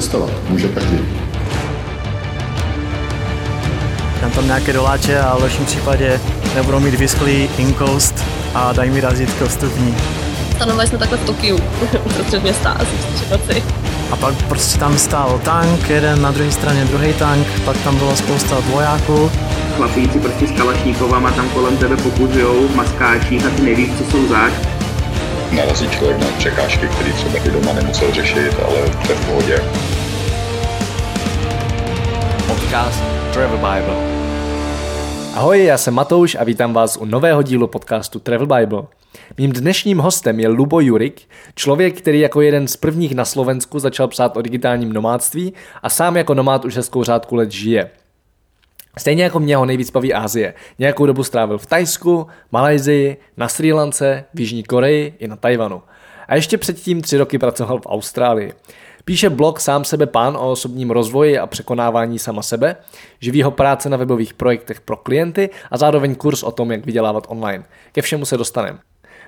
cestovat. Může každý. Dám tam nějaké doláče a v lepším případě nebudou mít vysklý inkoust a dají mi razítko vstupní. Stanovali jsme takhle v Tokiu, uprostřed města, asi. A pak prostě tam stál tank, jeden na druhé straně druhý tank, pak tam bylo spousta vojáků. Chlapíci prostě s kalašníkovama tam kolem tebe pokuzujou v maskáčích a ty nevíš, co jsou zač. Narazí člověk na překážky, které třeba i doma nemusel řešit, ale to je v pohodě. Podcast Travel Bible. Ahoj, já jsem Matouš a vítám vás u nového dílu podcastu Travel Bible. Mým dnešním hostem je Lubo Jurik, člověk, který jako jeden z prvních na Slovensku začal psát o digitálním nomádství a sám jako nomád už hezkou řádku let žije. Stejně jako mě ho nejvíc baví Ázie. Nějakou dobu strávil v Tajsku, Malajzii, na Sri Lance, v Jižní Koreji i na Tajvanu. A ještě předtím tři roky pracoval v Austrálii. Píše blog Sám sebe pán o osobním rozvoji a překonávání sama sebe, živí ho práce na webových projektech pro klienty a zároveň kurz o tom, jak vydělávat online. Ke všemu se dostaneme.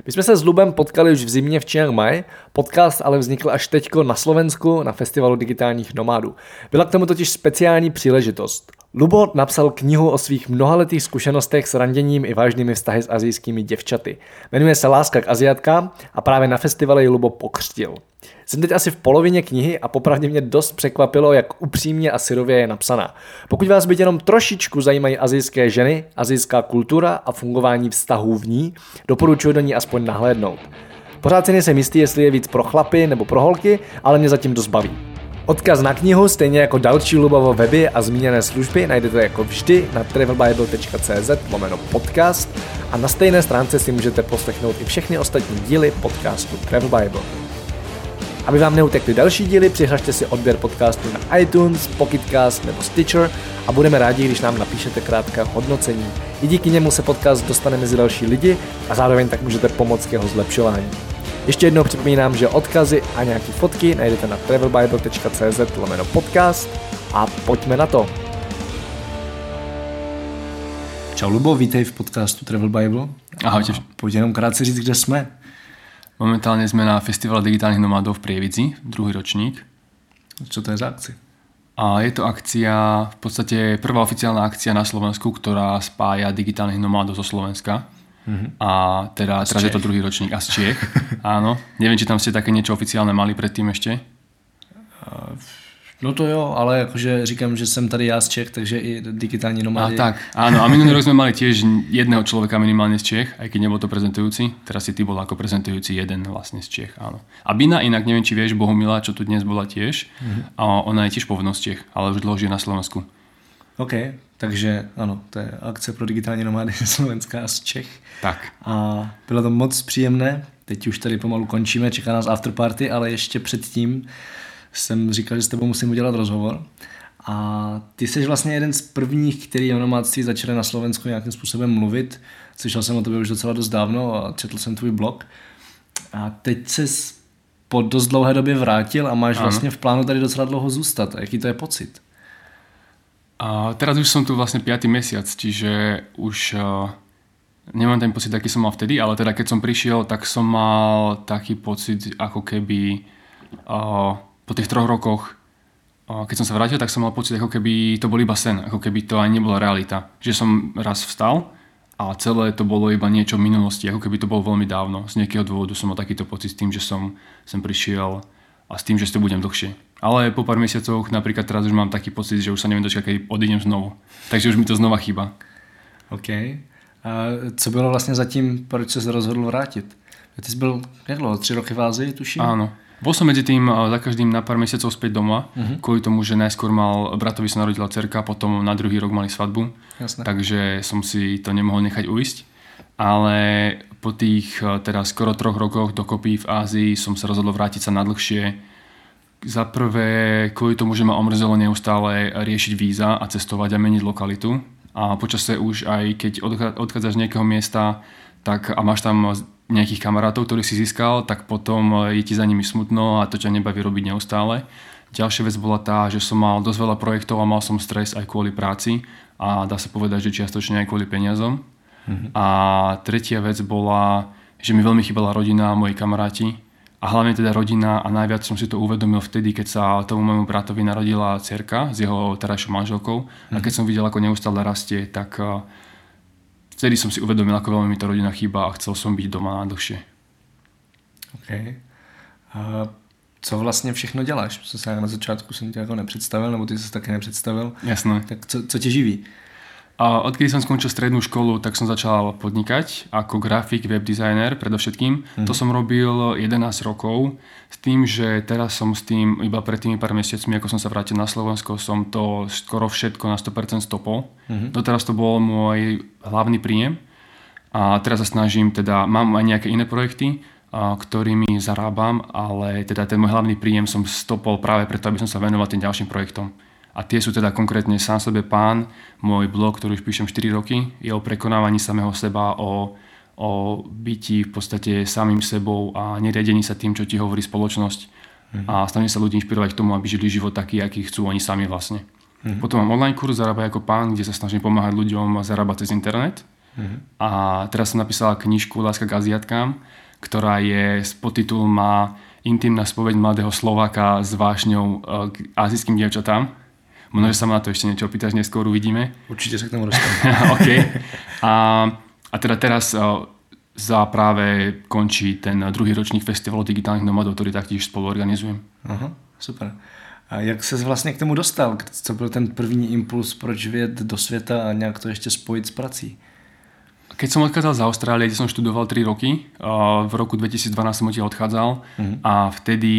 My jsme se s Lubem potkali už v zimě v Chiang Mai, podcast ale vznikl až teďko na Slovensku na festivalu digitálních nomádů. Byla k tomu totiž speciální příležitost. Lubo napsal knihu o svých mnohaletých zkušenostech s randěním i vážnými vztahy s azijskými děvčaty. Jmenuje se Láska k Aziatkám a právě na festivale ji Lubo pokřtil. Jsem teď asi v polovině knihy a popravdě mě dost překvapilo, jak upřímně a syrově je napsaná. Pokud vás by jenom trošičku zajímají azijské ženy, azijská kultura a fungování vztahů v ní, doporučuji do ní aspoň nahlédnout. Pořád si nejsem jistý, jestli je víc pro chlapy nebo pro holky, ale mě zatím dost baví. Odkaz na knihu, stejně jako další Lubovo weby a zmíněné služby najdete jako vždy na travelbible.cz lomeno podcast a na stejné stránce si můžete poslechnout i všechny ostatní díly podcastu Travel Bible. Aby vám neutekly další díly, přihlašte si odběr podcastu na iTunes, Pocketcast nebo Stitcher a budeme rádi, když nám napíšete krátké hodnocení. I díky němu se podcast dostane mezi další lidi a zároveň tak můžete pomoct k jeho zlepšování. Ještě jednou připomínám, že odkazy a nějaké fotky najdete na travelbible.cz lomeno podcast a pojďme na to. Čau Lubo, vítej v podcastu Travel Bible. Ahojte. Pojď jenom krátce říct, kde jsme. Momentálne sme na Festivale digitálnych nomádov v Prievidzi, druhý ročník. Čo to je za akcia? A je to akcia, v podstate prvá oficiálna akcia na Slovensku, ktorá spája digitálnych nomádov zo Slovenska. Mm-hmm. A teda, teraz je to druhý ročník a z Čiech. Áno. Neviem, či tam ste také niečo oficiálne mali predtým ešte. Uh, No to jo, ale jakože říkám, že jsem tady já z Čech, takže i digitální nomády. A tak, áno. A minulý rok sme mali tiež jedného človeka minimálne z Čech, aj keď nebol to prezentujúci. Teraz si ty bol ako prezentujúci jeden vlastne z Čech, áno. A Bina inak, neviem, či vieš, Bohumila, čo tu dnes bola tiež. A ona je tiež Čech, ale už dlho žije na Slovensku. OK, takže ano, to je akce pro digitální nomády ze Slovenska a z Čech. Tak. A bylo to moc příjemné. Teď už tady pomalu končíme, čeká nás afterparty, ale ještě předtím jsem říkal, že s tebou musím udělat rozhovor. A ty jsi vlastně jeden z prvních, který o nomádství začali na Slovensku nějakým způsobem mluvit. Slyšel jsem o tobě už docela dost dávno a četl jsem tvůj blog. A teď se po dost dlouhé době vrátil a máš ano. vlastně v plánu tady docela dlouho zůstat. A jaký to je pocit? A teraz už som tu vlastne 5. mesiac, čiže už uh, nemám ten pocit, aký som mal vtedy, ale teda keď som prišiel, tak som mal taký pocit, ako keby uh, po tých troch rokoch, keď som sa vrátil, tak som mal pocit, ako keby to bol iba sen, ako keby to ani nebola realita. Že som raz vstal a celé to bolo iba niečo v minulosti, ako keby to bolo veľmi dávno. Z nejakého dôvodu som mal takýto pocit s tým, že som sem prišiel a s tým, že tu budem dlhšie. Ale po pár mesiacoch, napríklad teraz už mám taký pocit, že už sa neviem dočkať, kedy odídem znovu. Takže už mi to znova chýba. OK. A co bylo vlastně zatím, proč se rozhodl vrátit? Ty jsi byl, jak dlouho, tři roky v Ázii, tuším? Áno. Bol som medzi tým za každým na pár mesiacov späť doma, uh-huh. kvôli tomu, že najskôr mal, bratovi sa narodila cerka, potom na druhý rok mali svadbu, Jasne. takže som si to nemohol nechať uísť. Ale po tých teda skoro troch rokoch dokopy v Ázii som sa rozhodol vrátiť sa na dlhšie. Za prvé kvôli tomu, že ma omrzelo neustále riešiť víza a cestovať a meniť lokalitu. A počasie už aj keď odchádzaš z nejakého miesta tak, a máš tam nejakých kamarátov, ktorých si získal, tak potom je ti za nimi smutno a to ťa nebaví robiť neustále. Ďalšia vec bola tá, že som mal dosť veľa projektov a mal som stres aj kvôli práci a dá sa povedať, že čiastočne aj kvôli peniazom. Mm-hmm. A tretia vec bola, že mi veľmi chýbala rodina a moji kamaráti a hlavne teda rodina a najviac som si to uvedomil vtedy, keď sa tomu môjmu bratovi narodila cerka s jeho terajšou manželkou mm. a keď som videl, ako neustále rastie, tak uh, vtedy som si uvedomil, ako veľmi mi tá rodina chýba a chcel som byť doma na dlhšie. OK. A co vlastně všechno děláš? Co se na začátku jsem tě jako nepředstavil, nebo ty jsi taky nepředstavil. Jasné. Tak co, co tě živí? A odkedy som skončil strednú školu, tak som začal podnikať ako grafik, web designer predovšetkým. Mm. To som robil 11 rokov s tým, že teraz som s tým iba pred tými pár mesiacmi, ako som sa vrátil na Slovensko, som to skoro všetko na 100% stopol. Mm. Doteraz to bol môj hlavný príjem a teraz sa snažím, teda mám aj nejaké iné projekty, a, ktorými zarábam, ale teda ten môj hlavný príjem som stopol práve preto, aby som sa venoval tým ďalším projektom. A tie sú teda konkrétne sám sebe pán, môj blog, ktorý už píšem 4 roky, je o prekonávaní samého seba, o, o byti v podstate samým sebou a neriadení sa tým, čo ti hovorí spoločnosť. Mm-hmm. A snažím sa ľudí inšpirovať k tomu, aby žili život taký, aký chcú oni sami vlastne. Mm-hmm. Potom mám online kurz Zarábaj ako pán, kde sa snažím pomáhať ľuďom zarábať cez internet. Mm-hmm. A teraz som napísala knižku Láska k Aziatkám, ktorá je s podtitulom má intimná spoveď mladého Slováka s vášňou e, k azijským dievčatám. Možno, že sa ma na to ešte niečo opýtaš, neskôr uvidíme. Určite sa k tomu dostaneme. OK. A, a teda teraz za práve končí ten druhý ročník festivalu digitálnych nomadov, ktorý taktiež spolu organizujem. Aha, super. A jak se vlastně k tomu dostal? Co byl ten první impuls, proč věd do světa a nějak to ještě spojit s prací? Keď som odchádzal z Austrálie, kde som študoval 3 roky, v roku 2012 som odtiaľ odchádzal mm-hmm. a vtedy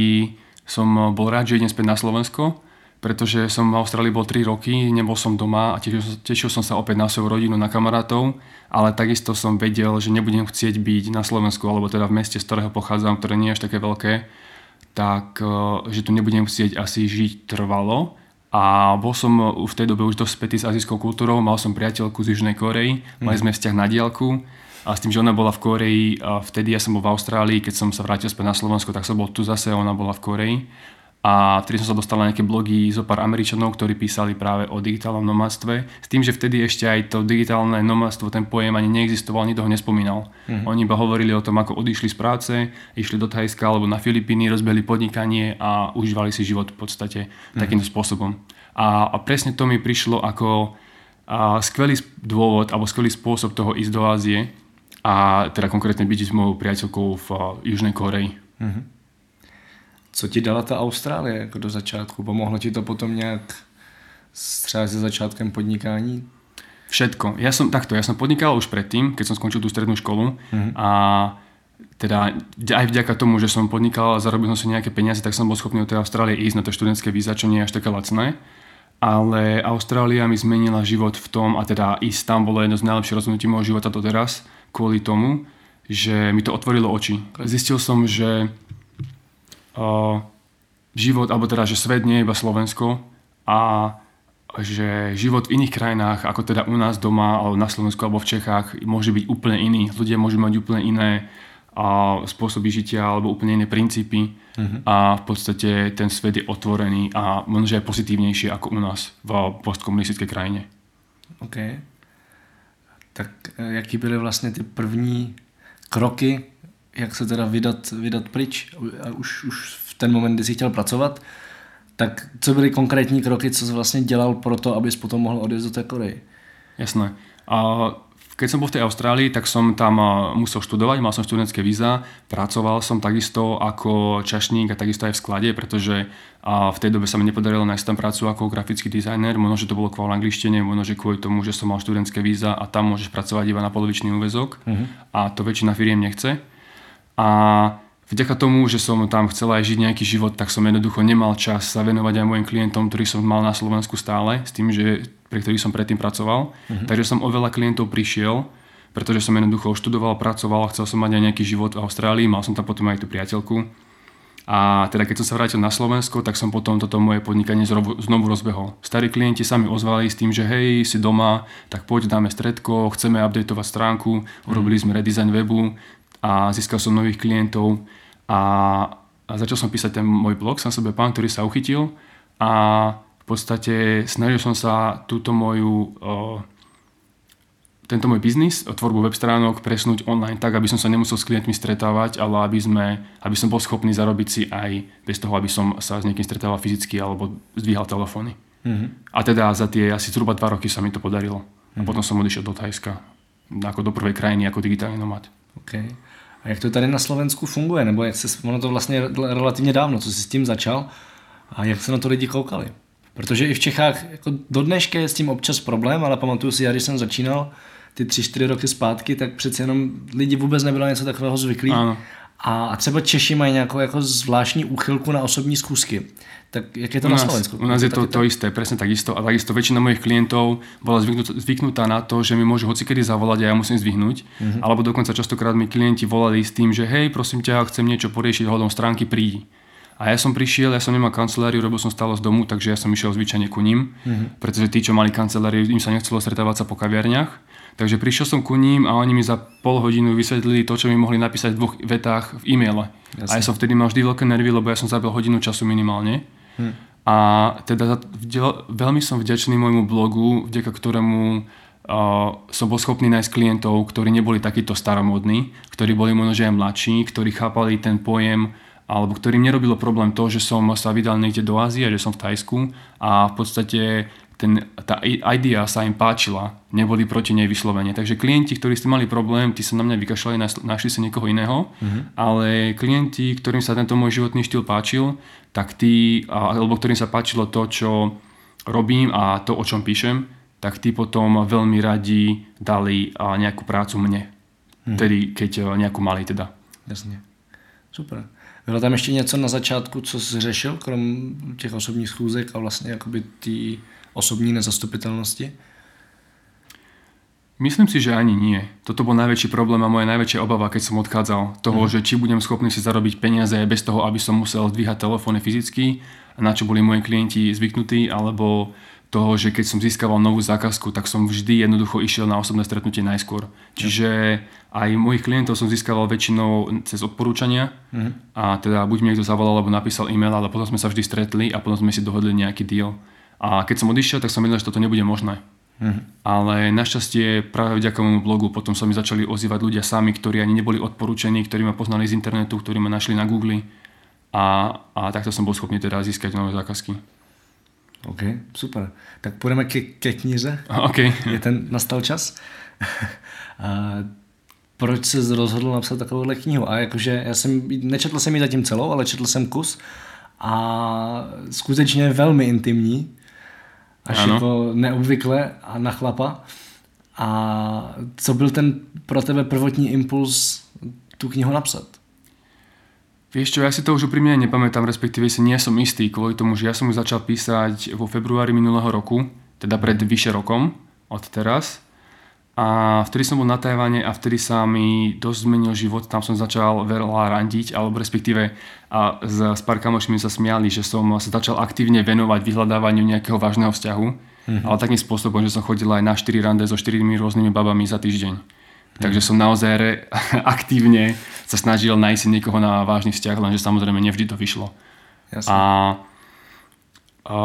som bol rád, že idem späť na Slovensko pretože som v Austrálii bol 3 roky, nebol som doma a tešil, tešil som sa opäť na svoju rodinu, na kamarátov, ale takisto som vedel, že nebudem chcieť byť na Slovensku, alebo teda v meste, z ktorého pochádzam, ktoré nie je až také veľké, tak eh, že tu nebudem chcieť asi žiť trvalo. A bol som v tej dobe už dosť spätý s azijskou kultúrou, mal som priateľku z Južnej Korei, mali sme vzťah na diálku a s tým, že ona bola v Koreji a vtedy ja som bol v Austrálii, keď som sa vrátil späť na Slovensko, tak som bol tu zase ona bola v Koreji a vtedy som sa dostal na nejaké blogy zo pár Američanov, ktorí písali práve o digitálnom nomádstve, s tým, že vtedy ešte aj to digitálne nomádstvo, ten pojem ani neexistoval, ani toho nespomínal. Mm-hmm. Oni iba hovorili o tom, ako odišli z práce, išli do Thajska alebo na Filipíny, rozbehli podnikanie a užívali si život v podstate mm-hmm. takýmto spôsobom. A, a presne to mi prišlo ako a skvelý dôvod alebo skvelý spôsob toho ísť do Ázie a teda konkrétne byť s mojou priateľkou v Južnej Koreji. Mm-hmm. Co ti dala ta Austrálie jako do začátku? Pomohlo ti to potom nějak třeba se začátkem podnikání? Všetko. Ja som takto, ja som podnikal už predtým, keď som skončil tú strednú školu mm-hmm. a teda aj vďaka tomu, že som podnikal a zarobil som si nejaké peniaze, tak som bol schopný do tej Austrálie ísť na to študentské víza, čo nie je až také lacné. Ale Austrália mi zmenila život v tom, a teda ísť tam bolo jedno z najlepších rozhodnutí môjho života doteraz, kvôli tomu, že mi to otvorilo oči. Zistil som, že život, alebo teda, že svet nie je iba Slovensko a že život v iných krajinách, ako teda u nás doma, alebo na Slovensku, alebo v Čechách, môže byť úplne iný. Ľudia môžu mať úplne iné a spôsoby žitia alebo úplne iné princípy uh-huh. a v podstate ten svet je otvorený a možno, aj pozitívnejší ako u nás v postkomunistické krajine. OK. Tak e, jaký byly vlastně ty první kroky jak se teda vydat, vydat pryč a už, už v ten moment, kdy jsi chtěl pracovat, tak co byly konkrétní kroky, co jsi vlastně dělal pro to, abys potom mohl odjezd do té Koreji? Jasné. A keď som bol v tej Austrálii, tak som tam musel študovať, mal som študentské víza, pracoval som takisto ako čašník a takisto aj v sklade, pretože v tej dobe sa mi nepodarilo nájsť tam prácu ako grafický dizajner, možno, že to bolo kvôli angličtine, možno, že kvôli tomu, že som mal študentské víza a tam môžeš pracovať iba na polovičný úvezok uh-huh. a to väčšina firiem nechce. A vďaka tomu, že som tam chcel aj žiť nejaký život, tak som jednoducho nemal čas sa venovať aj mojim klientom, ktorí som mal na Slovensku stále, s tým, že pre ktorých som predtým pracoval. Uh-huh. Takže som o veľa klientov prišiel, pretože som jednoducho študoval, pracoval, chcel som mať aj nejaký život v Austrálii, mal som tam potom aj tú priateľku. A teda keď som sa vrátil na Slovensko, tak som potom toto moje podnikanie znovu, znovu rozbehol. Starí klienti sa mi ozvali s tým, že hej, si doma, tak poď dáme stredko, chceme updateovať stránku, urobili sme redesign webu, a získal som nových klientov a, a začal som písať ten môj blog, sám sebe pán, ktorý sa uchytil a v podstate snažil som sa túto moju o, tento môj biznis, tvorbu web stránok presnúť online tak, aby som sa nemusel s klientmi stretávať, ale aby, sme, aby som bol schopný zarobiť si aj bez toho, aby som sa s niekým stretával fyzicky alebo zdvíhal telefóny. Mm-hmm. A teda za tie asi zhruba dva roky sa mi to podarilo. Mm-hmm. A potom som odišiel do Thajska ako do prvej krajiny ako digitálny nomad. Okay. A jak to tady na Slovensku funguje? Nebo jak se, ono to vlastně relativně dávno, co jsi s tím začal a jak se na to lidi koukali? Protože i v Čechách jako do dneška je s tím občas problém, ale pamatuju si, já když jsem začínal ty tři, čtyři roky zpátky, tak přeci jenom lidi vůbec nebylo něco takového zvyklí. Ano. A třeba Češi mají nějakou jako zvláštní úchylku na osobní zkusky. Tak jak je to u nás, na Slovensku? U nás je to, to isté, presne takisto. A takisto väčšina mojich klientov bola zvyknutá, zvyknutá na to, že mi môžu hocikedy zavolať a ja musím zdvihnúť. Mm-hmm. Alebo dokonca častokrát mi klienti volali s tým, že hej, prosím ťa, chcem niečo poriešiť hodom stránky, prídi. A ja som prišiel, ja som nemal kanceláriu, robil som stále z domu, takže ja som išiel zvyčajne ku ním, mm-hmm. pretože tí, čo mali kanceláriu, im sa nechcelo stretávať sa po kaviarniach. Takže prišiel som ku ním a oni mi za pol hodinu vysvetlili to, čo mi mohli napísať v dvoch vetách v e-maile. Jasne. A ja som vtedy mal vždy veľké nervy, lebo ja som zabil hodinu času minimálne. Hm. A teda veľmi som vďačný môjmu blogu, vďaka ktorému uh, som bol schopný nájsť klientov, ktorí neboli takíto staromodní, ktorí boli možno aj mladší, ktorí chápali ten pojem alebo ktorým nerobilo problém to, že som sa vydal niekde do Ázie, že som v Tajsku a v podstate ten, tá idea sa im páčila, neboli proti nej vyslovene. Takže klienti, ktorí ste mali problém, tí sa na mňa vykašľali, našli si niekoho iného, mm-hmm. ale klienti, ktorým sa tento môj životný štýl páčil, tak tí, alebo ktorým sa páčilo to, čo robím a to, o čom píšem, tak tí potom veľmi radi dali nejakú prácu mne. Mm-hmm. Tedy, keď nejakú mali teda. Jasne. Super. Bylo tam ještě něco na začátku, co jsi řešil, krom těch osobních schůzek a vlastně jakoby tý osobní nezastupiteľnosti? Myslím si, že ani nie. Toto bol najväčší problém a moja najväčšia obava, keď som odchádzal. Toho, mm. že či budem schopný si zarobiť peniaze bez toho, aby som musel zdvíhať telefóny fyzicky, na čo boli moji klienti zvyknutí, alebo toho, že keď som získaval novú zákazku, tak som vždy jednoducho išiel na osobné stretnutie najskôr. Čiže aj mojich klientov som získaval väčšinou cez odporúčania mm. a teda buď mi niekto zavolal alebo napísal e-mail, ale potom sme sa vždy stretli a potom sme si dohodli nejaký deal. A keď som odišiel, tak som vedel, že toto nebude možné. Mm-hmm. Ale našťastie práve vďaka môjmu blogu potom sa mi začali ozývať ľudia sami, ktorí ani neboli odporúčení, ktorí ma poznali z internetu, ktorí ma našli na Google a, a takto som bol schopný teda získať nové zákazky. OK, super. Tak pôjdeme ke, ke knize. OK. Je ten, nastal čas. a proč se rozhodl napsat takovouhle knihu? A jakože já jsem, nečetl jsem ji zatím celou, ale četl jsem kus a skutečně velmi intimní až ano. jako neobvykle a na chlapa. A co byl ten pro tebe prvotní impuls tú knihu napsať? Vieš čo, ja si to už úprimne nepamätám, respektíve si nie som istý kvôli tomu, že ja som ju začal písať vo februári minulého roku, teda pred vyše rokom od teraz. A vtedy som bol na Tajvane a vtedy sa mi dosť zmenil život, tam som začal veľa randiť, alebo respektíve a s, s pár kamošmi sa smiali, že som sa začal aktívne venovať vyhľadávaniu nejakého vážneho vzťahu, mm-hmm. ale takým spôsobom, že som chodil aj na 4 rande so 4 rôznymi babami za týždeň. Takže som naozaj aktívne sa snažil nájsť niekoho na vážny vzťah, lenže samozrejme nevždy to vyšlo. Jasne. A, a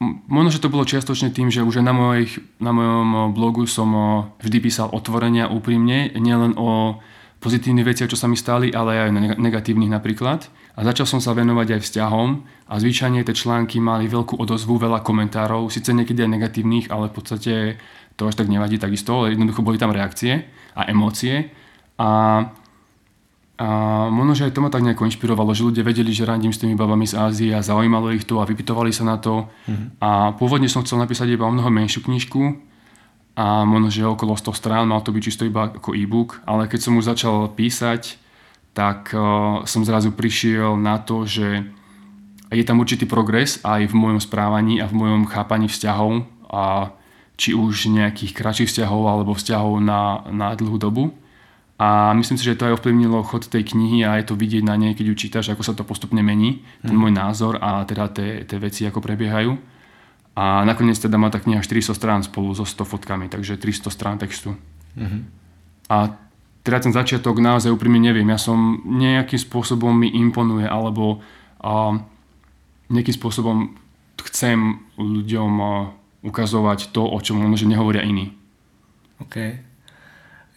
Možno, že to bolo čiastočne tým, že už na, mojich, na mojom blogu som vždy písal otvorenia úprimne, nielen o pozitívnych veciach, čo sa mi stali, ale aj negatívnych napríklad. A začal som sa venovať aj vzťahom a zvyčajne tie články mali veľkú odozvu, veľa komentárov, síce niekedy aj negatívnych, ale v podstate to až tak nevadí takisto, ale jednoducho boli tam reakcie a emócie. A a možno, že aj to ma tak nejako inšpirovalo, že ľudia vedeli, že randím s tými babami z Ázie a zaujímalo ich to a vypitovali sa na to. Mm-hmm. A pôvodne som chcel napísať iba o mnoho menšiu knižku a možno, že okolo 100 strán, mal to byť čisto iba ako e-book, ale keď som už začal písať, tak uh, som zrazu prišiel na to, že je tam určitý progres aj v mojom správaní a v mojom chápaní vzťahov a či už nejakých kratších vzťahov alebo vzťahov na, na dlhú dobu. A myslím si, že to aj ovplyvnilo chod tej knihy a je to vidieť na nej, keď ju čítaš, ako sa to postupne mení, ten mhm. môj názor a teda tie, tie veci, ako prebiehajú. A nakoniec teda má tá kniha 400 strán spolu so 100 fotkami, takže 300 strán textu. Mm-hmm. A teda ten začiatok naozaj úprimne neviem. Ja som nejakým spôsobom mi imponuje, alebo a, nejakým spôsobom chcem ľuďom a, ukazovať to, o čom možno nehovoria iní. OK.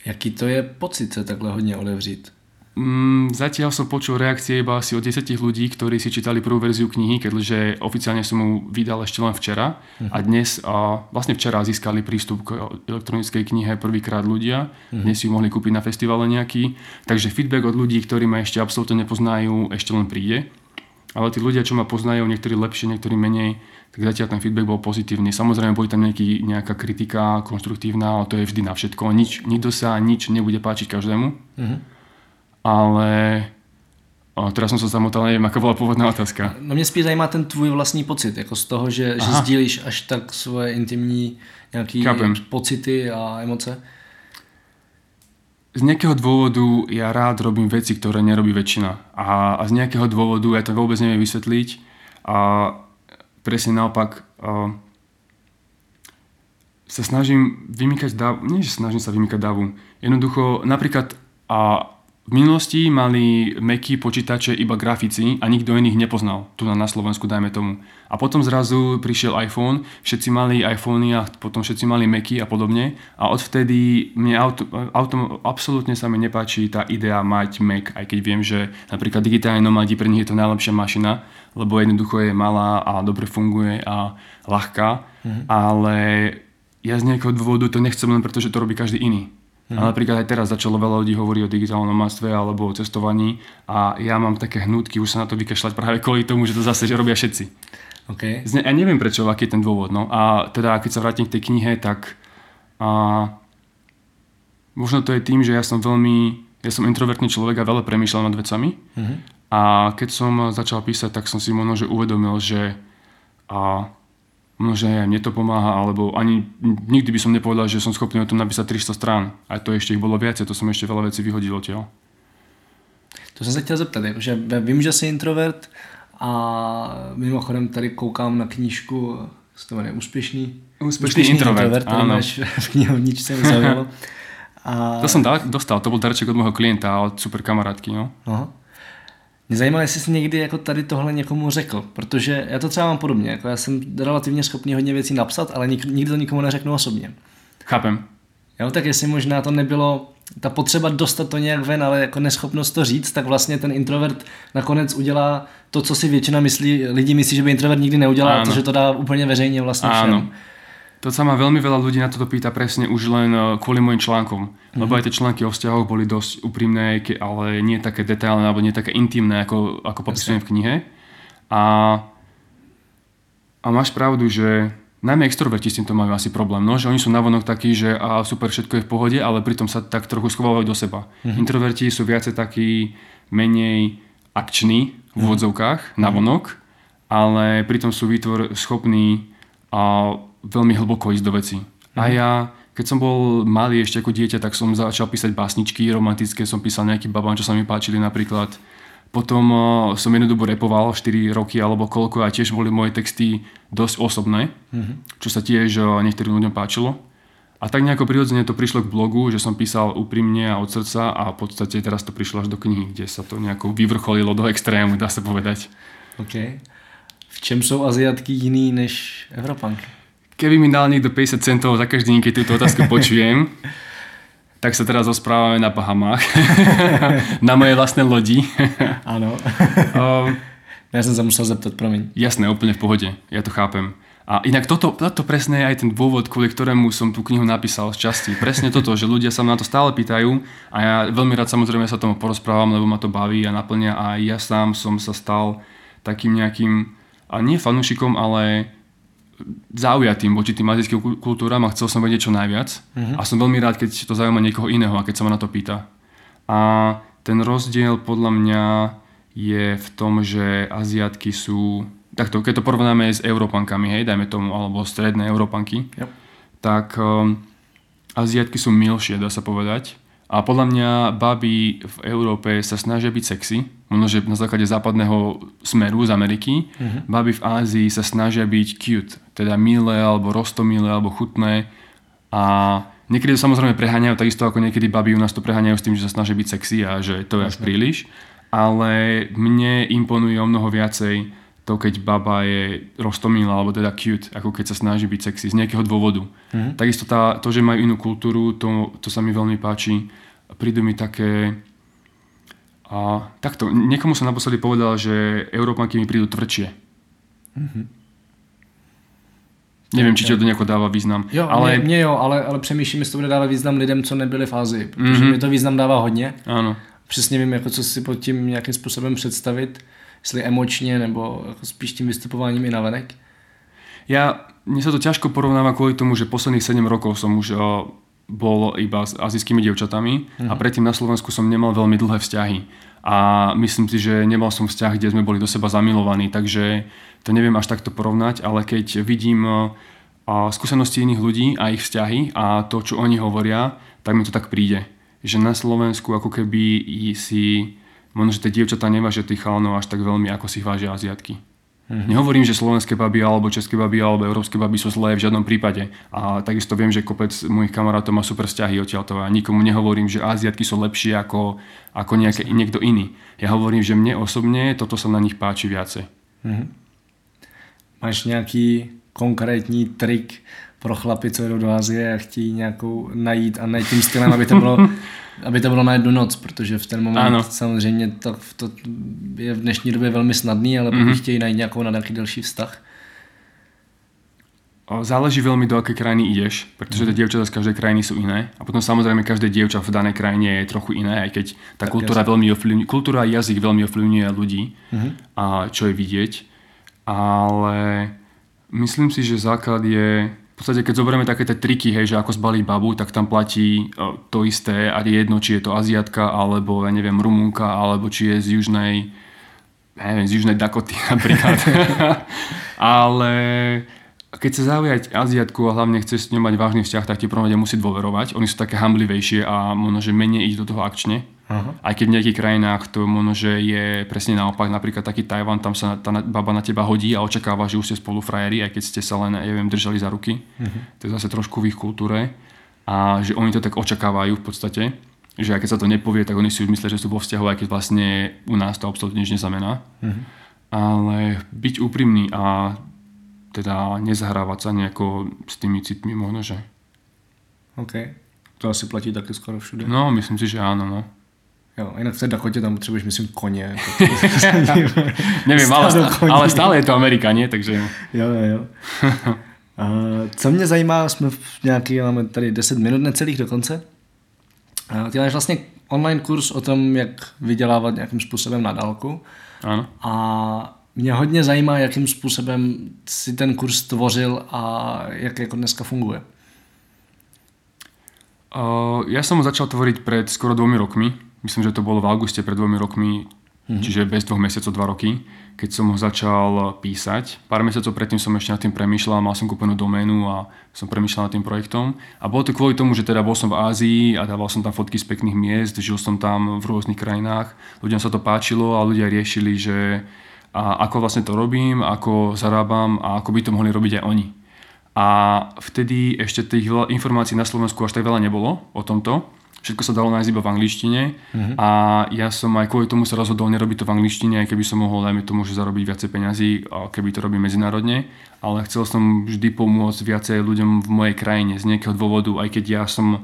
Jaký to je pocit se takhle hodně odevřít? Mm, zatiaľ som počul reakcie iba asi od 10 ľudí, ktorí si čítali prvú verziu knihy, keďže oficiálne som mu vydal ešte len včera. Uh-huh. A dnes, a vlastne včera získali prístup k elektronickej knihe prvýkrát ľudia. Uh-huh. Dnes si ju mohli kúpiť na festivale nejaký. Takže feedback od ľudí, ktorí ma ešte absolútne nepoznajú, ešte len príde. Ale tí ľudia, čo ma poznajú, niektorí lepšie, niektorí menej, tak zatiaľ ten feedback bol pozitívny. Samozrejme, boli tam nejaký, nejaká kritika konštruktívna, ale to je vždy na všetko. Nič, nikto sa nič nebude páčiť každému. Uh-huh ale O, teraz jsem se zamotal, nevím, jaká byla původná otázka. No mě spíš zajímá ten tvůj vlastní pocit, jako z toho, že, že sdílíš až tak svoje intimní nějaký Chápem. pocity a emoce. Z nejakého dôvodu ja rád robím veci, ktoré nerobí väčšina. A, a z nejakého dôvodu ja to vôbec neviem vysvetliť. A presne naopak sa snažím vymýkať davu, nie že snažím sa vymýkať davu. Jednoducho, napríklad a v minulosti mali Macy počítače iba grafici a nikto iných nepoznal, tu na Slovensku dajme tomu. A potom zrazu prišiel iPhone, všetci mali iPhony a potom všetci mali Macy a podobne a odvtedy mne auto, auto, absolútne sa mi nepáči tá idea mať Mac, aj keď viem, že napríklad digitálne nomadi pre nich je to najlepšia mašina, lebo jednoducho je malá a dobre funguje a ľahká, mm-hmm. ale ja z nejakého dôvodu to nechcem len preto, že to robí každý iný. Mm. A napríklad aj teraz začalo veľa ľudí hovoriť o digitálnom nomadstve alebo o cestovaní a ja mám také hnutky už sa na to vykašľať práve kvôli tomu, že to zase že robia všetci. Okay. Ja neviem prečo, aký je ten dôvod. No. A teda keď sa vrátim k tej knihe, tak a, možno to je tým, že ja som veľmi, ja som introvertný človek a veľa premýšľam nad vecami. Mm-hmm. A keď som začal písať, tak som si možno že uvedomil, že a, možno, že mne to pomáha, alebo ani nikdy by som nepovedal, že som schopný o tom napísať 300 strán. A to ešte ich bolo viacej, to som ešte veľa vecí vyhodil odtiaľ. To jsem se chtěl zeptat, že vím, že jsi introvert a mimochodem tady koukám na knížku, se to jmenuje Úspěšný, Úspěšný, Úspěšný introvert, introvert to máš v knihovničce, mi zaujalo. A... To jsem dostal, to byl darček od mého klienta, od super kamarádky. No. Aha. Mě zajímá, jestli jsi někdy jako tady tohle někomu řekl, protože já to třeba mám podobně, jako já jsem relativně schopný hodně věcí napsat, ale nik, nikdy to nikomu neřeknu osobně. Chápem. Jo, tak jestli možná to nebylo ta potřeba dostat to nějak ven, ale jako neschopnost to říct, tak vlastně ten introvert nakonec udělá to, co si většina myslí, lidi myslí, že by introvert nikdy neudělal, Áno. to, že to dá úplně veřejně vlastně všem. Áno. To sa ma veľmi veľa ľudí na toto pýta presne už len eh, kvôli mojim článkom. Mm-hmm. Lebo aj tie články o vzťahoch boli dosť úprimné, ale nie také detailné alebo nie také intimné, ako, ako popisujem v knihe. A, a máš pravdu, že najmä extroverti s týmto majú asi problém, no, že oni sú navonok takí, že a super, všetko je v pohode, ale pritom sa tak trochu schovávajú do seba. Mm-hmm. Introverti sú viacej takí menej akční v mhm. úvodzovkách, mm-hmm. navonok, ale pritom sú výtvor schopní a veľmi hlboko ísť do veci. A ja, keď som bol malý ešte ako dieťa, tak som začal písať básničky romantické, som písal nejaký babám, čo sa mi páčili napríklad. Potom uh, som jednu dobu repoval, 4 roky alebo koľko a tiež boli moje texty dosť osobné, mm-hmm. čo sa tiež uh, niektorým ľuďom páčilo. A tak nejako prirodzene to prišlo k blogu, že som písal úprimne a od srdca a v podstate teraz to prišlo až do knihy, kde sa to nejako vyvrcholilo do extrému, dá sa povedať. OK. V čem jsou Aziatky jiný než Evropanky? Keby mi dal niekto 50 centov za každý deň, keď túto otázku počujem, tak sa teraz rozprávame na Bahamách. na mojej vlastnej lodi. Áno. um, ja som sa musel zeptať, promiň. Jasné, úplne v pohode. Ja to chápem. A inak toto, toto presne je aj ten dôvod, kvôli ktorému som tú knihu napísal z časti. Presne toto, že ľudia sa na to stále pýtajú a ja veľmi rád samozrejme sa tomu porozprávam, lebo ma to baví a naplňa a ja sám som sa stal takým nejakým, a nie fanúšikom, ale zaujatým voči tým azijským kultúram a chcel som vedieť čo najviac. Uh-huh. A som veľmi rád, keď to zaujíma niekoho iného a keď sa ma na to pýta. A ten rozdiel podľa mňa je v tom, že Aziatky sú... Takto, keď to porovnáme s Európankami, hej, dajme tomu, alebo stredné Európanky, yep. tak um, Aziatky sú milšie, dá sa povedať. A podľa mňa baby v Európe sa snažia byť sexy, možno že na základe západného smeru z Ameriky. Uh-huh. Baby v Ázii sa snažia byť cute, teda milé, alebo rostomilé, alebo chutné. A niekedy to samozrejme preháňajú, takisto ako niekedy baby u nás to preháňajú s tým, že sa snažia byť sexy a že to je až príliš. Ale mne imponuje o mnoho viacej to, keď baba je roztomilá, alebo teda cute, ako keď sa snaží byť sexy z nejakého dôvodu. Mm-hmm. Takisto tá, to, že majú inú kultúru, to, to sa mi veľmi páči. Prídu mi také... A, takto, niekomu som naposledy povedal, že Európanky mi prídu tvrdšie. Mm-hmm. Nevím, či to nejako dáva význam. Jo, ale... Mě, mě jo, ale, ale přemýšlím, jestli to bude dávat význam lidem, co nebyli v Ázii, protože mm-hmm. mi to význam dává hodně. Ano. Přesně vím, jako co si pod tím nějakým způsobem představit jestli emočne, nebo ako spíš tým vystupováním i navenek? Ja, mne sa to ťažko porovnáva kvôli tomu, že posledných 7 rokov som už uh, bol iba s azijskými dievčatami mm-hmm. a predtým na Slovensku som nemal veľmi dlhé vzťahy. A myslím si, že nemal som vzťah, kde sme boli do seba zamilovaní, takže to neviem až takto porovnať, ale keď vidím uh, skúsenosti iných ľudí a ich vzťahy a to, čo oni hovoria, tak mi to tak príde. Že na Slovensku ako keby si možno, že tie dievčatá nevážia tých chalanov až tak veľmi, ako si ich vážia Aziatky. Mm-hmm. Nehovorím, že slovenské baby alebo české baby alebo európske baby sú zlé v žiadnom prípade. A takisto viem, že kopec mojich kamarátov má super vzťahy odtiaľto a nikomu nehovorím, že Aziatky sú lepšie ako, ako nejaké, niekto iný. Ja hovorím, že mne osobne toto sa na nich páči viacej. Mm-hmm. Máš nejaký konkrétní trik pro chlapy, co jdou do Azie a chtějí nějakou najít a najít tím stylem, aby to bylo aby to bylo na jednu noc, protože v ten moment ano. samozřejmě to, to je v dnešní době velmi snadný, ale pokud mm-hmm. chtějí najít nějakou na nějaký delší vztah. Záleží veľmi do akej krajiny ideš, pretože tie dievčatá z každej krajiny sú iné a potom samozrejme každé dievča v danej krajine je trochu iné, aj keď tá tak kultúra jasný. veľmi ovplyvňuje, kultúra a jazyk veľmi ovplyvňuje ľudí mm-hmm. a čo je vidieť, ale myslím si, že základ je v podstate keď zoberieme také tie triky, hej, že ako zbaliť babu, tak tam platí uh, to isté a je jedno, či je to Aziatka, alebo ja neviem, Rumunka, alebo či je z južnej ja neviem, z južnej Dakoty napríklad. Ale keď sa zaujať Aziatku a hlavne chceš s ňou mať vážny vzťah, tak ti prvom musí dôverovať. Oni sú také hamblivejšie a možno, že menej ísť do toho akčne. Uh-huh. Aj keď v nejakých krajinách to možno, že je presne naopak, napríklad taký Tajvan, tam sa tá baba na teba hodí a očakáva, že už ste spolu frajeri, aj keď ste sa len, neviem, držali za ruky. Uh-huh. To je zase trošku v ich kultúre. A že oni to tak očakávajú v podstate, že aj keď sa to nepovie, tak oni si už myslia, že sú vo vzťahu, aj keď vlastne u nás to absolútne nič neznamená. Uh-huh. Ale byť úprimný a teda nezahrávať sa nejako s tými citmi možno, že. OK. To asi platí také skoro všude. No, myslím si, že áno, no. Jo, inak v té Dakotě tam potřebuješ, myslím, koně. Nevím, ale, stále, ale stále je to Amerika, nie? Takže... Jo, jo, jo. A co mě zajímá, jsme v nějaký, máme tady 10 minut necelých do konce. A ty máš vlastně online kurz o tom, jak vydělávat nějakým způsobem na dálku. Ano. A mě hodně zajímá, jakým způsobem si ten kurz tvořil a jak jako dneska funguje. Uh, ja som ho začal tvoriť pred skoro dvomi rokmi myslím, že to bolo v auguste pred dvomi rokmi, mm-hmm. čiže bez dvoch mesiacov, dva roky, keď som ho začal písať. Pár mesiacov predtým som ešte nad tým premýšľal, mal som kúpenú doménu a som premýšľal nad tým projektom. A bolo to kvôli tomu, že teda bol som v Ázii a dával som tam fotky z pekných miest, žil som tam v rôznych krajinách. Ľuďom sa to páčilo a ľudia riešili, že a ako vlastne to robím, ako zarábam a ako by to mohli robiť aj oni. A vtedy ešte tých informácií na Slovensku až tak veľa nebolo o tomto všetko sa dalo nájsť iba v angličtine uh-huh. a ja som aj kvôli tomu sa rozhodol nerobiť to v angličtine, aj keby som mohol, dajme tomu, že zarobiť viacej peňazí, keby to robím medzinárodne, ale chcel som vždy pomôcť viacej ľuďom v mojej krajine z nejakého dôvodu, aj keď ja som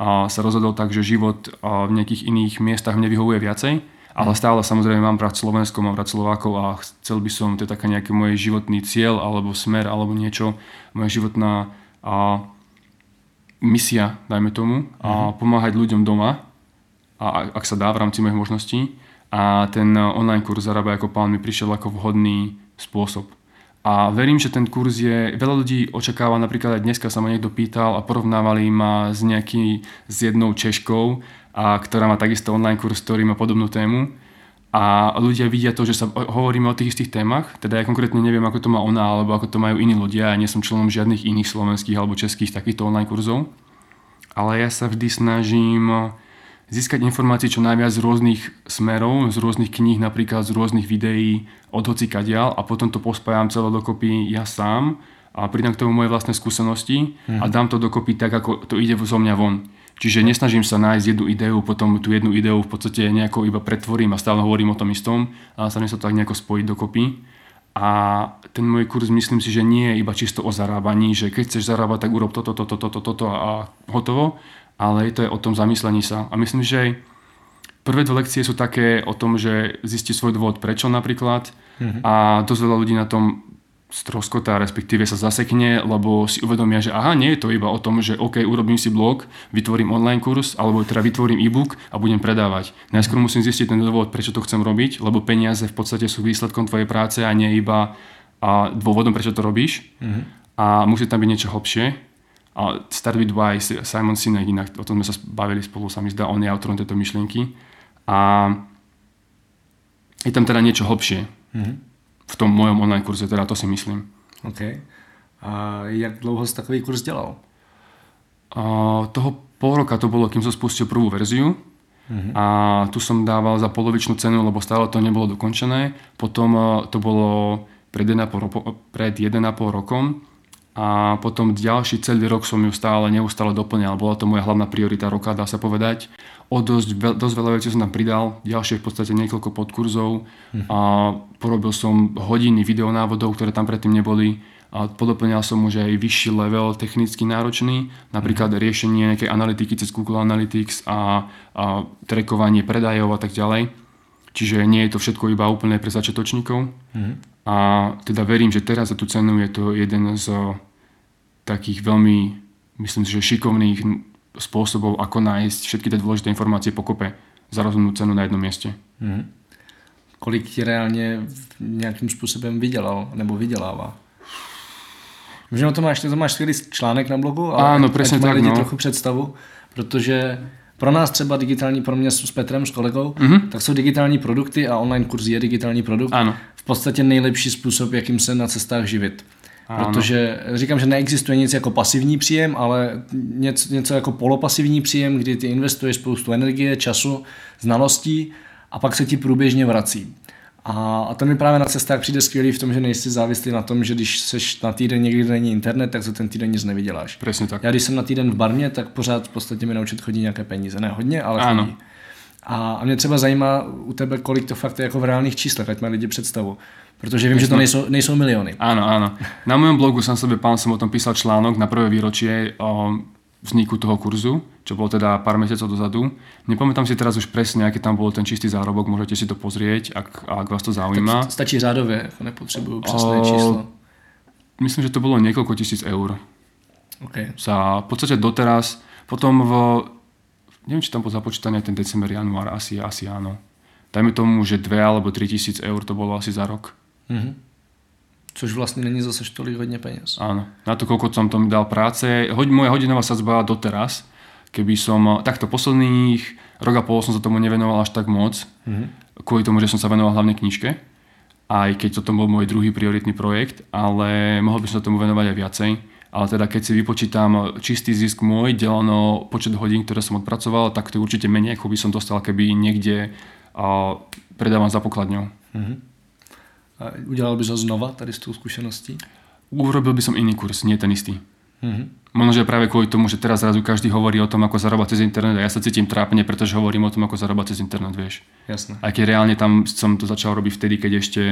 a, sa rozhodol tak, že život v nejakých iných miestach mne vyhovuje viacej, ale mhm. stále samozrejme mám rád Slovensko, mám rád Slovákov a chcel by som, to je taká nejaký môj životný cieľ alebo smer alebo niečo, moja životná a, misia, dajme tomu, a mhm. pomáhať ľuďom doma, a ak sa dá v rámci mojich možností. A ten online kurz Zarábaj ako pán mi prišiel ako vhodný spôsob. A verím, že ten kurz je, veľa ľudí očakáva, napríklad aj dneska sa ma niekto pýtal a porovnávali ma s nejaký, s jednou Češkou, a, ktorá má takisto online kurz, ktorý má podobnú tému a ľudia vidia to, že sa hovoríme o tých istých témach, teda ja konkrétne neviem, ako to má ona, alebo ako to majú iní ľudia, ja nie som členom žiadnych iných slovenských alebo českých takýchto online kurzov, ale ja sa vždy snažím získať informácie čo najviac z rôznych smerov, z rôznych kníh, napríklad z rôznych videí od hoci kadiaľ a potom to pospájam celé dokopy ja sám a pridám k tomu moje vlastné skúsenosti mm-hmm. a dám to dokopy tak, ako to ide zo mňa von. Čiže nesnažím sa nájsť jednu ideu, potom tú jednu ideu v podstate nejako iba pretvorím a stále hovorím o tom istom, ale snažím sa to tak nejako spojiť dokopy. a ten môj kurz myslím si, že nie je iba čisto o zarábaní, že keď chceš zarábať, tak urob toto, toto, toto, toto a hotovo, ale to je o tom zamyslení sa. A myslím, že prvé dve lekcie sú také o tom, že zistí svoj dôvod prečo napríklad mm-hmm. a dosť veľa ľudí na tom stroskotá, respektíve sa zasekne, lebo si uvedomia, že aha, nie je to iba o tom, že OK, urobím si blog, vytvorím online kurz, alebo teda vytvorím e-book a budem predávať. Najskôr musím zistiť ten dôvod, prečo to chcem robiť, lebo peniaze v podstate sú výsledkom tvojej práce a nie iba a dôvodom, prečo to robíš. Mm-hmm. A musí tam byť niečo hlbšie. A Start with Why, Simon Sinek, inak o tom sme sa bavili spolu, sa mi zdá, on je autorom tejto myšlienky. A je tam teda niečo hlbšie. Mm-hmm v tom mojom online kurze, teda to si myslím. OK. A jak dlouho jsi takový kurz dělal? A toho pol roka to bolo, kým som spustil prvú verziu. Mm-hmm. A tu som dával za polovičnú cenu, lebo stále to nebolo dokončené. Potom to bolo pred 1,5, pred 1,5 rokom a potom ďalší celý rok som ju stále neustále doplňal. Bola to moja hlavná priorita roka, dá sa povedať. O dosť, dosť veľa vecí som tam pridal, ďalšie v podstate niekoľko podkurzov hm. a porobil som hodiny videonávodov, ktoré tam predtým neboli a podoplňal som už aj vyšší level technicky náročný, napríklad mm. riešenie nejakej analytiky cez Google Analytics a, a trackovanie predajov a tak ďalej. Čiže nie je to všetko iba úplne pre začiatočníkov. Mm. A teda verím, že teraz za tú cenu je to jeden z takých veľmi, myslím si, že šikovných spôsobov, ako nájsť všetky tie dôležité informácie pokope za rozumnú cenu na jednom mieste. Mm. Kolik ti reálně nějakým způsobem vydělal nebo vydělává? Možná to máš, to máš skvělý článek na blogu, ale Áno, presne tak, lidi no. trochu představu, protože pro nás třeba digitální, pro mě s Petrem, s kolegou, mm-hmm. tak jsou digitální produkty a online kurz je digitální produkt. Ano. V podstatě nejlepší způsob, jakým se na cestách živit. Ano. Protože říkám, že neexistuje nic jako pasivní příjem, ale něco, něco jako polopasivní příjem, kdy ty investuješ spoustu energie, času, znalostí a pak se ti průběžně vrací. A, a to mi právě na cestách přijde skvělý v tom, že nejsi závislý na tom, že když seš na týden někdy, kde není internet, tak za ten týden nic nevyděláš. Přesně tak. Já když jsem na týden v barmě, tak pořád v podstatě mi naučit chodí nějaké peníze. Ne hodně, ale ano. chodí. A, a mě třeba zajímá u tebe, kolik to fakt je jako v reálných číslech, ať má lidi představu. Protože vím, že to nejsou, nejsou milióny. Áno, áno. Na mojom blogu som sebe pán som o tom písal článok na prvé výročie o vzniku toho kurzu, čo bolo teda pár mesiacov dozadu. Nepamätám si teraz už presne, aký tam bol ten čistý zárobok, môžete si to pozrieť, ak, ak vás to zaujíma. Tak stačí řádově, nepotřebujú presné o, číslo. Myslím, že to bolo niekoľko tisíc eur. Okay. Za v podstate doteraz, potom v, neviem, či tam bol započítaný ten december, január, asi, asi áno. Dajme tomu, že 2 alebo 3 tisíc eur to bolo asi za rok. Mm-hmm. Což vlastně není zase tolik hodně peněz. Áno. Na to, koľko som tom dal práce. Hoď, moja hodinová sadzba doteraz, keby som, takto posledných rok a pol som sa tomu nevenoval až tak moc, mm-hmm. kvôli tomu, že som sa venoval hlavne knižke, aj keď toto bol môj druhý prioritný projekt, ale mohol by som sa tomu venovať aj viacej. Ale teda keď si vypočítam čistý zisk môj, delano počet hodín, ktoré som odpracoval, tak to je určite menej, ako by som dostal, keby niekde uh, predávam za pokladňou. Mm-hmm. Udělal bys ho znova tady s tou zkušeností? Urobil by som iný kurz, nie ten istý. Mm-hmm. Možno, že práve kvôli tomu, že teraz zrazu každý hovorí o tom, ako zarábať cez internet a ja sa cítim trápne, pretože hovorím o tom, ako zarábať cez internet, vieš. Jasne. Aj keď reálne tam som to začal robiť vtedy, keď ešte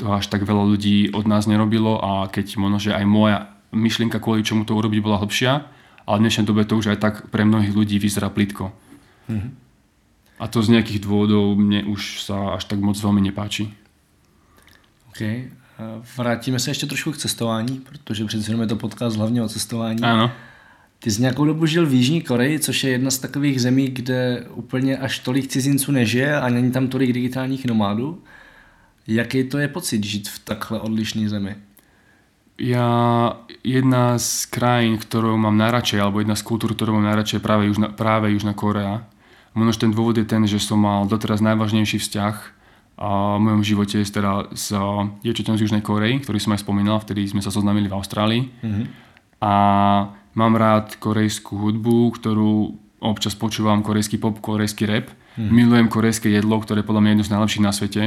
to až tak veľa ľudí od nás nerobilo a keď možno, že aj moja myšlienka, kvôli čomu to urobiť, bola hlbšia, ale v dnešnej dobe to už aj tak pre mnohých ľudí vyzerá plitko. Mm-hmm. A to z nejakých dôvodov mne už sa až tak moc veľmi nepáči. OK. Vrátíme se ještě trošku k cestování, protože přece je to podcast hlavně o cestování. Ano. Ty jsi nějakou dobu žil v Jižní Koreji, což je jedna z takových zemí, kde úplně až tolik cizinců nežije a není tam tolik digitálních nomádů. Jaký to je pocit žít v takhle odlišné zemi? Ja, jedna z krajín, ktorú mám najradšej, alebo jedna z kultúr, ktorú mám najradšej, je práve Južná, práve Južná Korea. Možno ten dôvod je ten, že som mal doteraz najvážnejší vzťah v mojom živote je teda s dievčaťom z Južnej Korei, ktorý som aj spomínal, vtedy sme sa zoznámili v Austrálii. Mm-hmm. A mám rád korejskú hudbu, ktorú občas počúvam korejský pop, korejský rap. Mm-hmm. Milujem korejské jedlo, ktoré je podľa mňa jedno z najlepších na svete.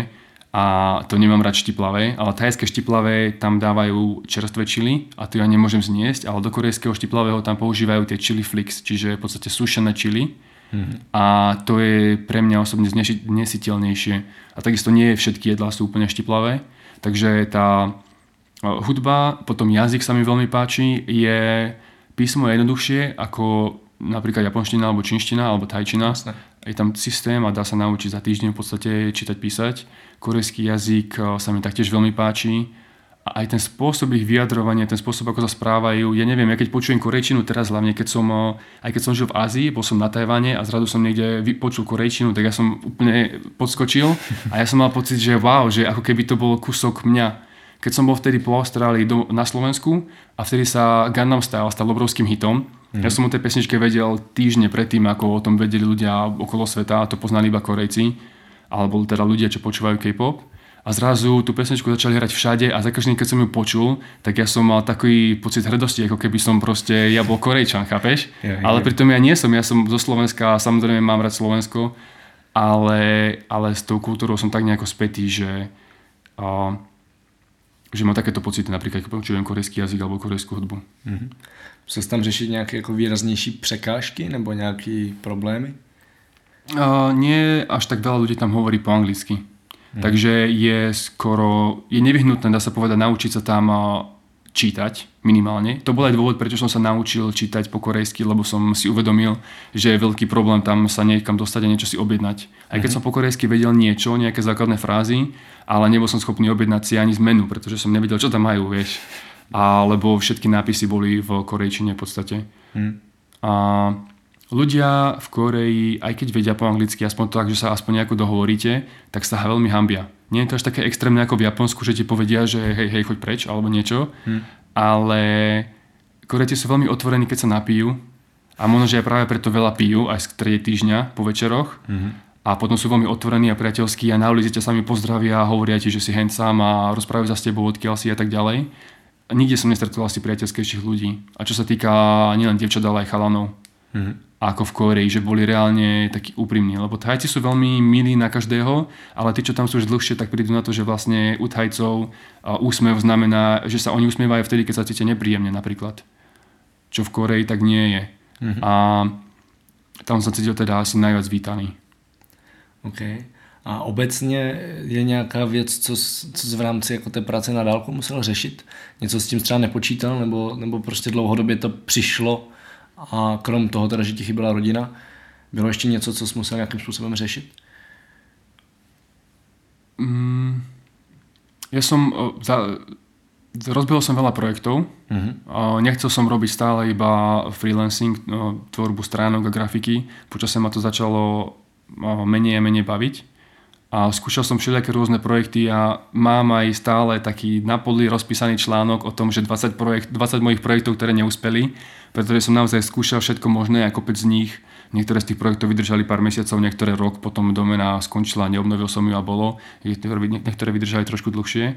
A to nemám rád štiplavé, ale thajské štiplavé tam dávajú čerstvé čili a to ja nemôžem zniesť, ale do korejského štiplavého tam používajú tie chili flix, čiže v podstate sušené čili Mm-hmm. A to je pre mňa osobne znesiteľnejšie. A takisto nie všetky jedlá sú úplne štiplavé. Takže tá hudba, potom jazyk sa mi veľmi páči, je písmo je jednoduchšie ako napríklad japonština alebo čínština alebo tajčina. Jasne. Je tam systém a dá sa naučiť za týždeň v podstate čítať, písať. Korejský jazyk sa mi taktiež veľmi páči a aj ten spôsob ich vyjadrovania, ten spôsob, ako sa správajú, ja neviem, ja keď počujem korejčinu teraz, hlavne keď som, aj keď som žil v Ázii, bol som na Tajvane a zrazu som niekde počul korejčinu, tak ja som úplne podskočil a ja som mal pocit, že wow, že ako keby to bol kúsok mňa. Keď som bol vtedy po Austrálii do, na Slovensku a vtedy sa Gangnam Style stal obrovským hitom, mm. ja som o tej pesničke vedel týždne predtým, ako o tom vedeli ľudia okolo sveta a to poznali iba Korejci, alebo teda ľudia, čo počúvajú K-pop a zrazu tú pesničku začali hrať všade a za každým, keď som ju počul, tak ja som mal taký pocit hrdosti, ako keby som proste, ja bol Korejčan, chápeš? Ja, ja. Ale pritom ja nie som, ja som zo Slovenska a samozrejme mám rád Slovensko, ale, ale s tou kultúrou som tak nejako spätý, že, a, že mám takéto pocity, napríklad keď počujem korejský jazyk alebo korejskú hudbu. Mm-hmm. Chceš tam řešiť nejaké ako výraznější překážky nebo nejaké problémy? Uh, nie až tak veľa ľudí tam hovorí po anglicky. Hmm. Takže je skoro, je nevyhnutné, dá sa povedať, naučiť sa tam čítať minimálne. To bol aj dôvod, prečo som sa naučil čítať po korejsky, lebo som si uvedomil, že je veľký problém tam sa niekam dostať a niečo si objednať. Aj keď mm-hmm. som po korejsky vedel niečo, nejaké základné frázy, ale nebol som schopný objednať si ani zmenu, pretože som nevedel, čo tam majú, vieš. Alebo všetky nápisy boli v korejčine v podstate. Mm. A ľudia v Koreji, aj keď vedia po anglicky, aspoň tak, že sa aspoň nejako dohovoríte, tak sa veľmi hambia. Nie je to až také extrémne ako v Japonsku, že ti povedia, že hej, hej, choď preč, alebo niečo. Hmm. Ale Korejci sú veľmi otvorení, keď sa napijú. A možno, že aj práve preto veľa pijú, aj z trade týždňa po večeroch. Hmm. A potom sú veľmi otvorení a priateľskí a na ulici ťa sami pozdravia a hovoria ti, že si sám a rozprávajú za s tebou, odkiaľ si a tak ďalej. Nikde som nestretol asi priateľskejších ľudí. A čo sa týka nielen dievčat, ale aj chalanov. Hmm ako v Koreji, že boli reálne takí úprimní. Lebo Thajci sú veľmi milí na každého, ale tí, čo tam sú už dlhšie, tak prídu na to, že vlastne u Thajcov úsmev znamená, že sa oni usmievajú vtedy, keď sa cítite nepríjemne napríklad. Čo v Koreji tak nie je. Mm-hmm. A tam sa cítil teda asi najviac vítaný. OK. A obecně je nějaká věc, co, co v rámci jako té práce na dálku musel řešit? Něco s tím třeba nepočítal, nebo, nebo prostě dlouhodobě to přišlo a krom toho teda, že ti chyběla rodina, bylo ještě něco, co jsi musel nějakým způsobem řešit? Mm, ja som za, rozbil som veľa projektov. Uh-huh. Nechcel som robiť stále iba freelancing, tvorbu stránok a grafiky. Počasie ma to začalo menej a menej baviť. A skúšal som všelijaké rôzne projekty a mám aj stále taký napodlý rozpísaný článok o tom, že 20, projekt, 20 mojich projektov, ktoré neúspeli pretože som naozaj skúšal všetko možné a kopec z nich. Niektoré z tých projektov vydržali pár mesiacov, niektoré rok, potom domena skončila, neobnovil som ju a bolo. Niektoré vydržali trošku dlhšie.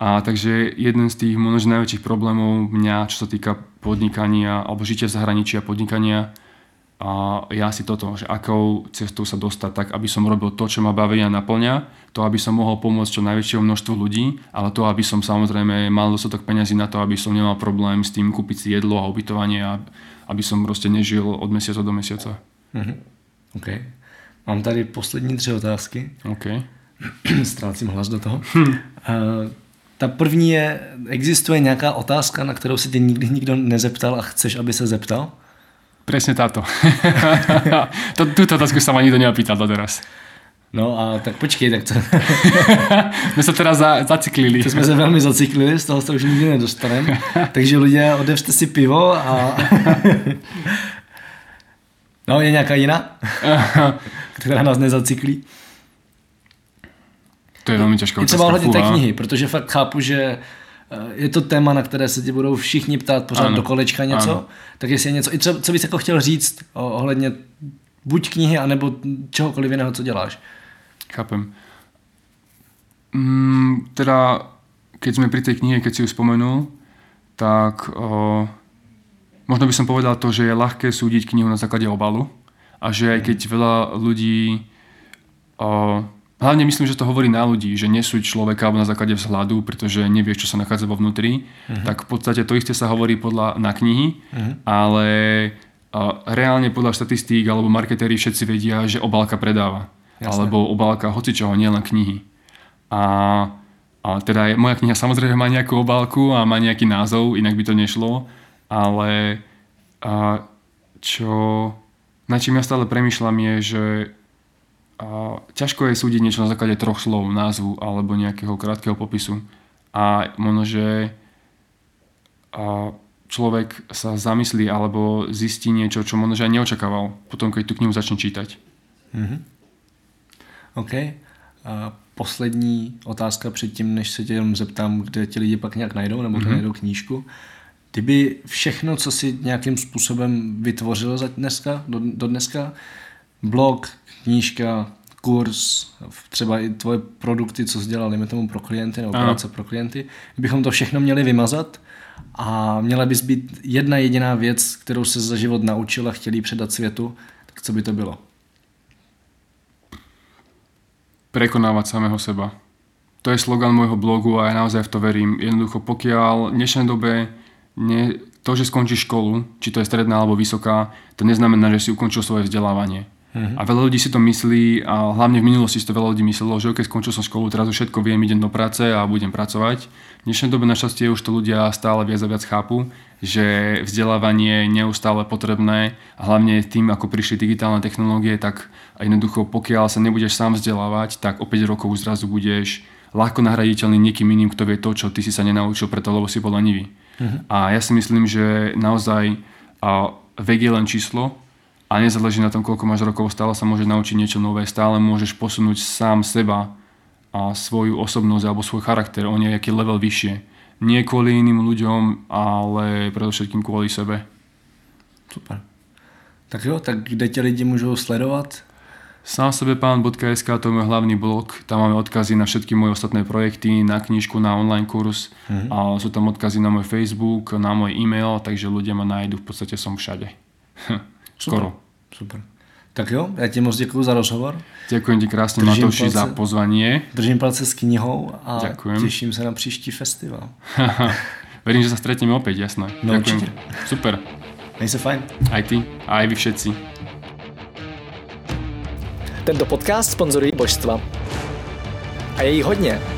A takže jeden z tých možno najväčších problémov mňa, čo sa týka podnikania alebo žitia v zahraničí a podnikania, a ja si toto, že akou cestou sa dostať tak, aby som robil to, čo ma baví a naplňa, to, aby som mohol pomôcť čo najväčšieho množstvu ľudí, ale to, aby som samozrejme mal dostatok peňazí na to, aby som nemal problém s tým kúpiť si jedlo a ubytovanie a aby som proste nežil od mesiaca do mesiaca. Mm-hmm. OK. Mám tady poslední tři otázky. OK. Ztrácím hlas do toho. Hm. Uh, ta první je, existuje nějaká otázka, na kterou se tě nikdy nikdo nezeptal a chceš, aby se zeptal? Presne táto. Túto otázku sa ma nikto neopýtal doteraz. No a tak počkej, tak to... My sa teraz za, zaciklili. To jsme se velmi zaciklili, z toho se už nikdy nedostaneme. Takže lidé, odevřte si pivo a... no, je nějaká jiná? která nás nezaciklí? To je velmi těžká otázka. I třeba ohledně té knihy, protože fakt chápu, že je to téma, na které se ti budou všichni ptát pořád ano. do kolečka něco, ano. tak jestli je něco, i třeba, co bys jako chtěl říct ohledně buď knihy, anebo čehokoliv jiného, co děláš. Chápem. Mm, teda, keď sme pri tej knihe, keď si ju spomenul, tak o, možno by som povedal to, že je ľahké súdiť knihu na základe obalu a že aj keď veľa ľudí o, Hlavne myslím, že to hovorí na ľudí, že nesúď človeka na základe vzhľadu, pretože nevieš, čo sa nachádza vo vnútri. Uh-huh. Tak v podstate to isté sa hovorí podľa, na knihy, uh-huh. ale a, reálne podľa štatistík alebo marketéri všetci vedia, že obálka predáva. Jasne. Alebo obálka hocičoho, nielen knihy. A A teda je, moja kniha samozrejme má nejakú obálku a má nejaký názov, inak by to nešlo, ale a, čo, na čím ja stále premyšľam je, že a, ťažko je súdiť niečo na základe troch slov, názvu alebo nejakého krátkeho popisu. A možno, že a, človek sa zamyslí alebo zistí niečo, čo možno, že aj neočakával potom, keď tú knihu začne čítať. Mm-hmm. OK. A poslední otázka předtím, než se tě jenom zeptám, kde ti lidi pak nějak najdou, nebo mm-hmm. najdou knížku. Kdyby všechno, co si nějakým způsobem vytvořil za dneska, do, do dneska, blog, knížka, kurz, třeba i tvoje produkty, co jsi dělal, tomu pro klienty nebo práce pro klienty, kdybychom to všechno měli vymazat a měla bys být jedna jediná věc, kterou se za život naučil a chtěl předat světu, tak co by to bylo? prekonávať samého seba. To je slogan môjho blogu a ja naozaj v to verím. Jednoducho, pokiaľ v dnešnej dobe ne, to, že skončíš školu, či to je stredná alebo vysoká, to neznamená, že si ukončil svoje vzdelávanie. Mm-hmm. A veľa ľudí si to myslí a hlavne v minulosti si to veľa ľudí myslelo, že keď skončil som školu, teraz už všetko viem, idem do práce a budem pracovať. V dnešnej dobe našťastie už to ľudia stále viac a viac chápu, že vzdelávanie je neustále potrebné a hlavne tým, ako prišli digitálne technológie, tak jednoducho pokiaľ sa nebudeš sám vzdelávať, tak o 5 rokov už zrazu budeš ľahko nahraditeľný niekým iným, kto vie to, čo ty si sa nenaučil preto, lebo si bol lenivý. Mm-hmm. A ja si myslím, že naozaj a vek je len číslo, a nezáleží na tom, koľko máš rokov, stále sa môžeš naučiť niečo nové, stále môžeš posunúť sám seba a svoju osobnosť alebo svoj charakter o nejaký level vyššie. Nie kvôli iným ľuďom, ale predovšetkým kvôli sebe. Super. Tak jo, tak kde tě lidi můžou sledovat? Sám sebepán.sk to je môj hlavný blog, tam máme odkazy na všetky moje ostatné projekty, na knižku, na online kurz mm-hmm. a sú tam odkazy na môj Facebook, na môj e-mail, takže ľudia ma nájdu, v podstate som všade. Skoro. Super. Tak jo, já ti moc děkuji za rozhovor. Děkuji ti krásně, Matoši, za pozvání. Držím palce s knihou a Ďakujem. těším se na příští festival. Verím, že sa stretneme opäť, jasné. No, Ďakujem. Určite. Super. Mej sa fajn. Aj ty, aj vy všetci. Tento podcast sponzorují božstva. A je jich hodně.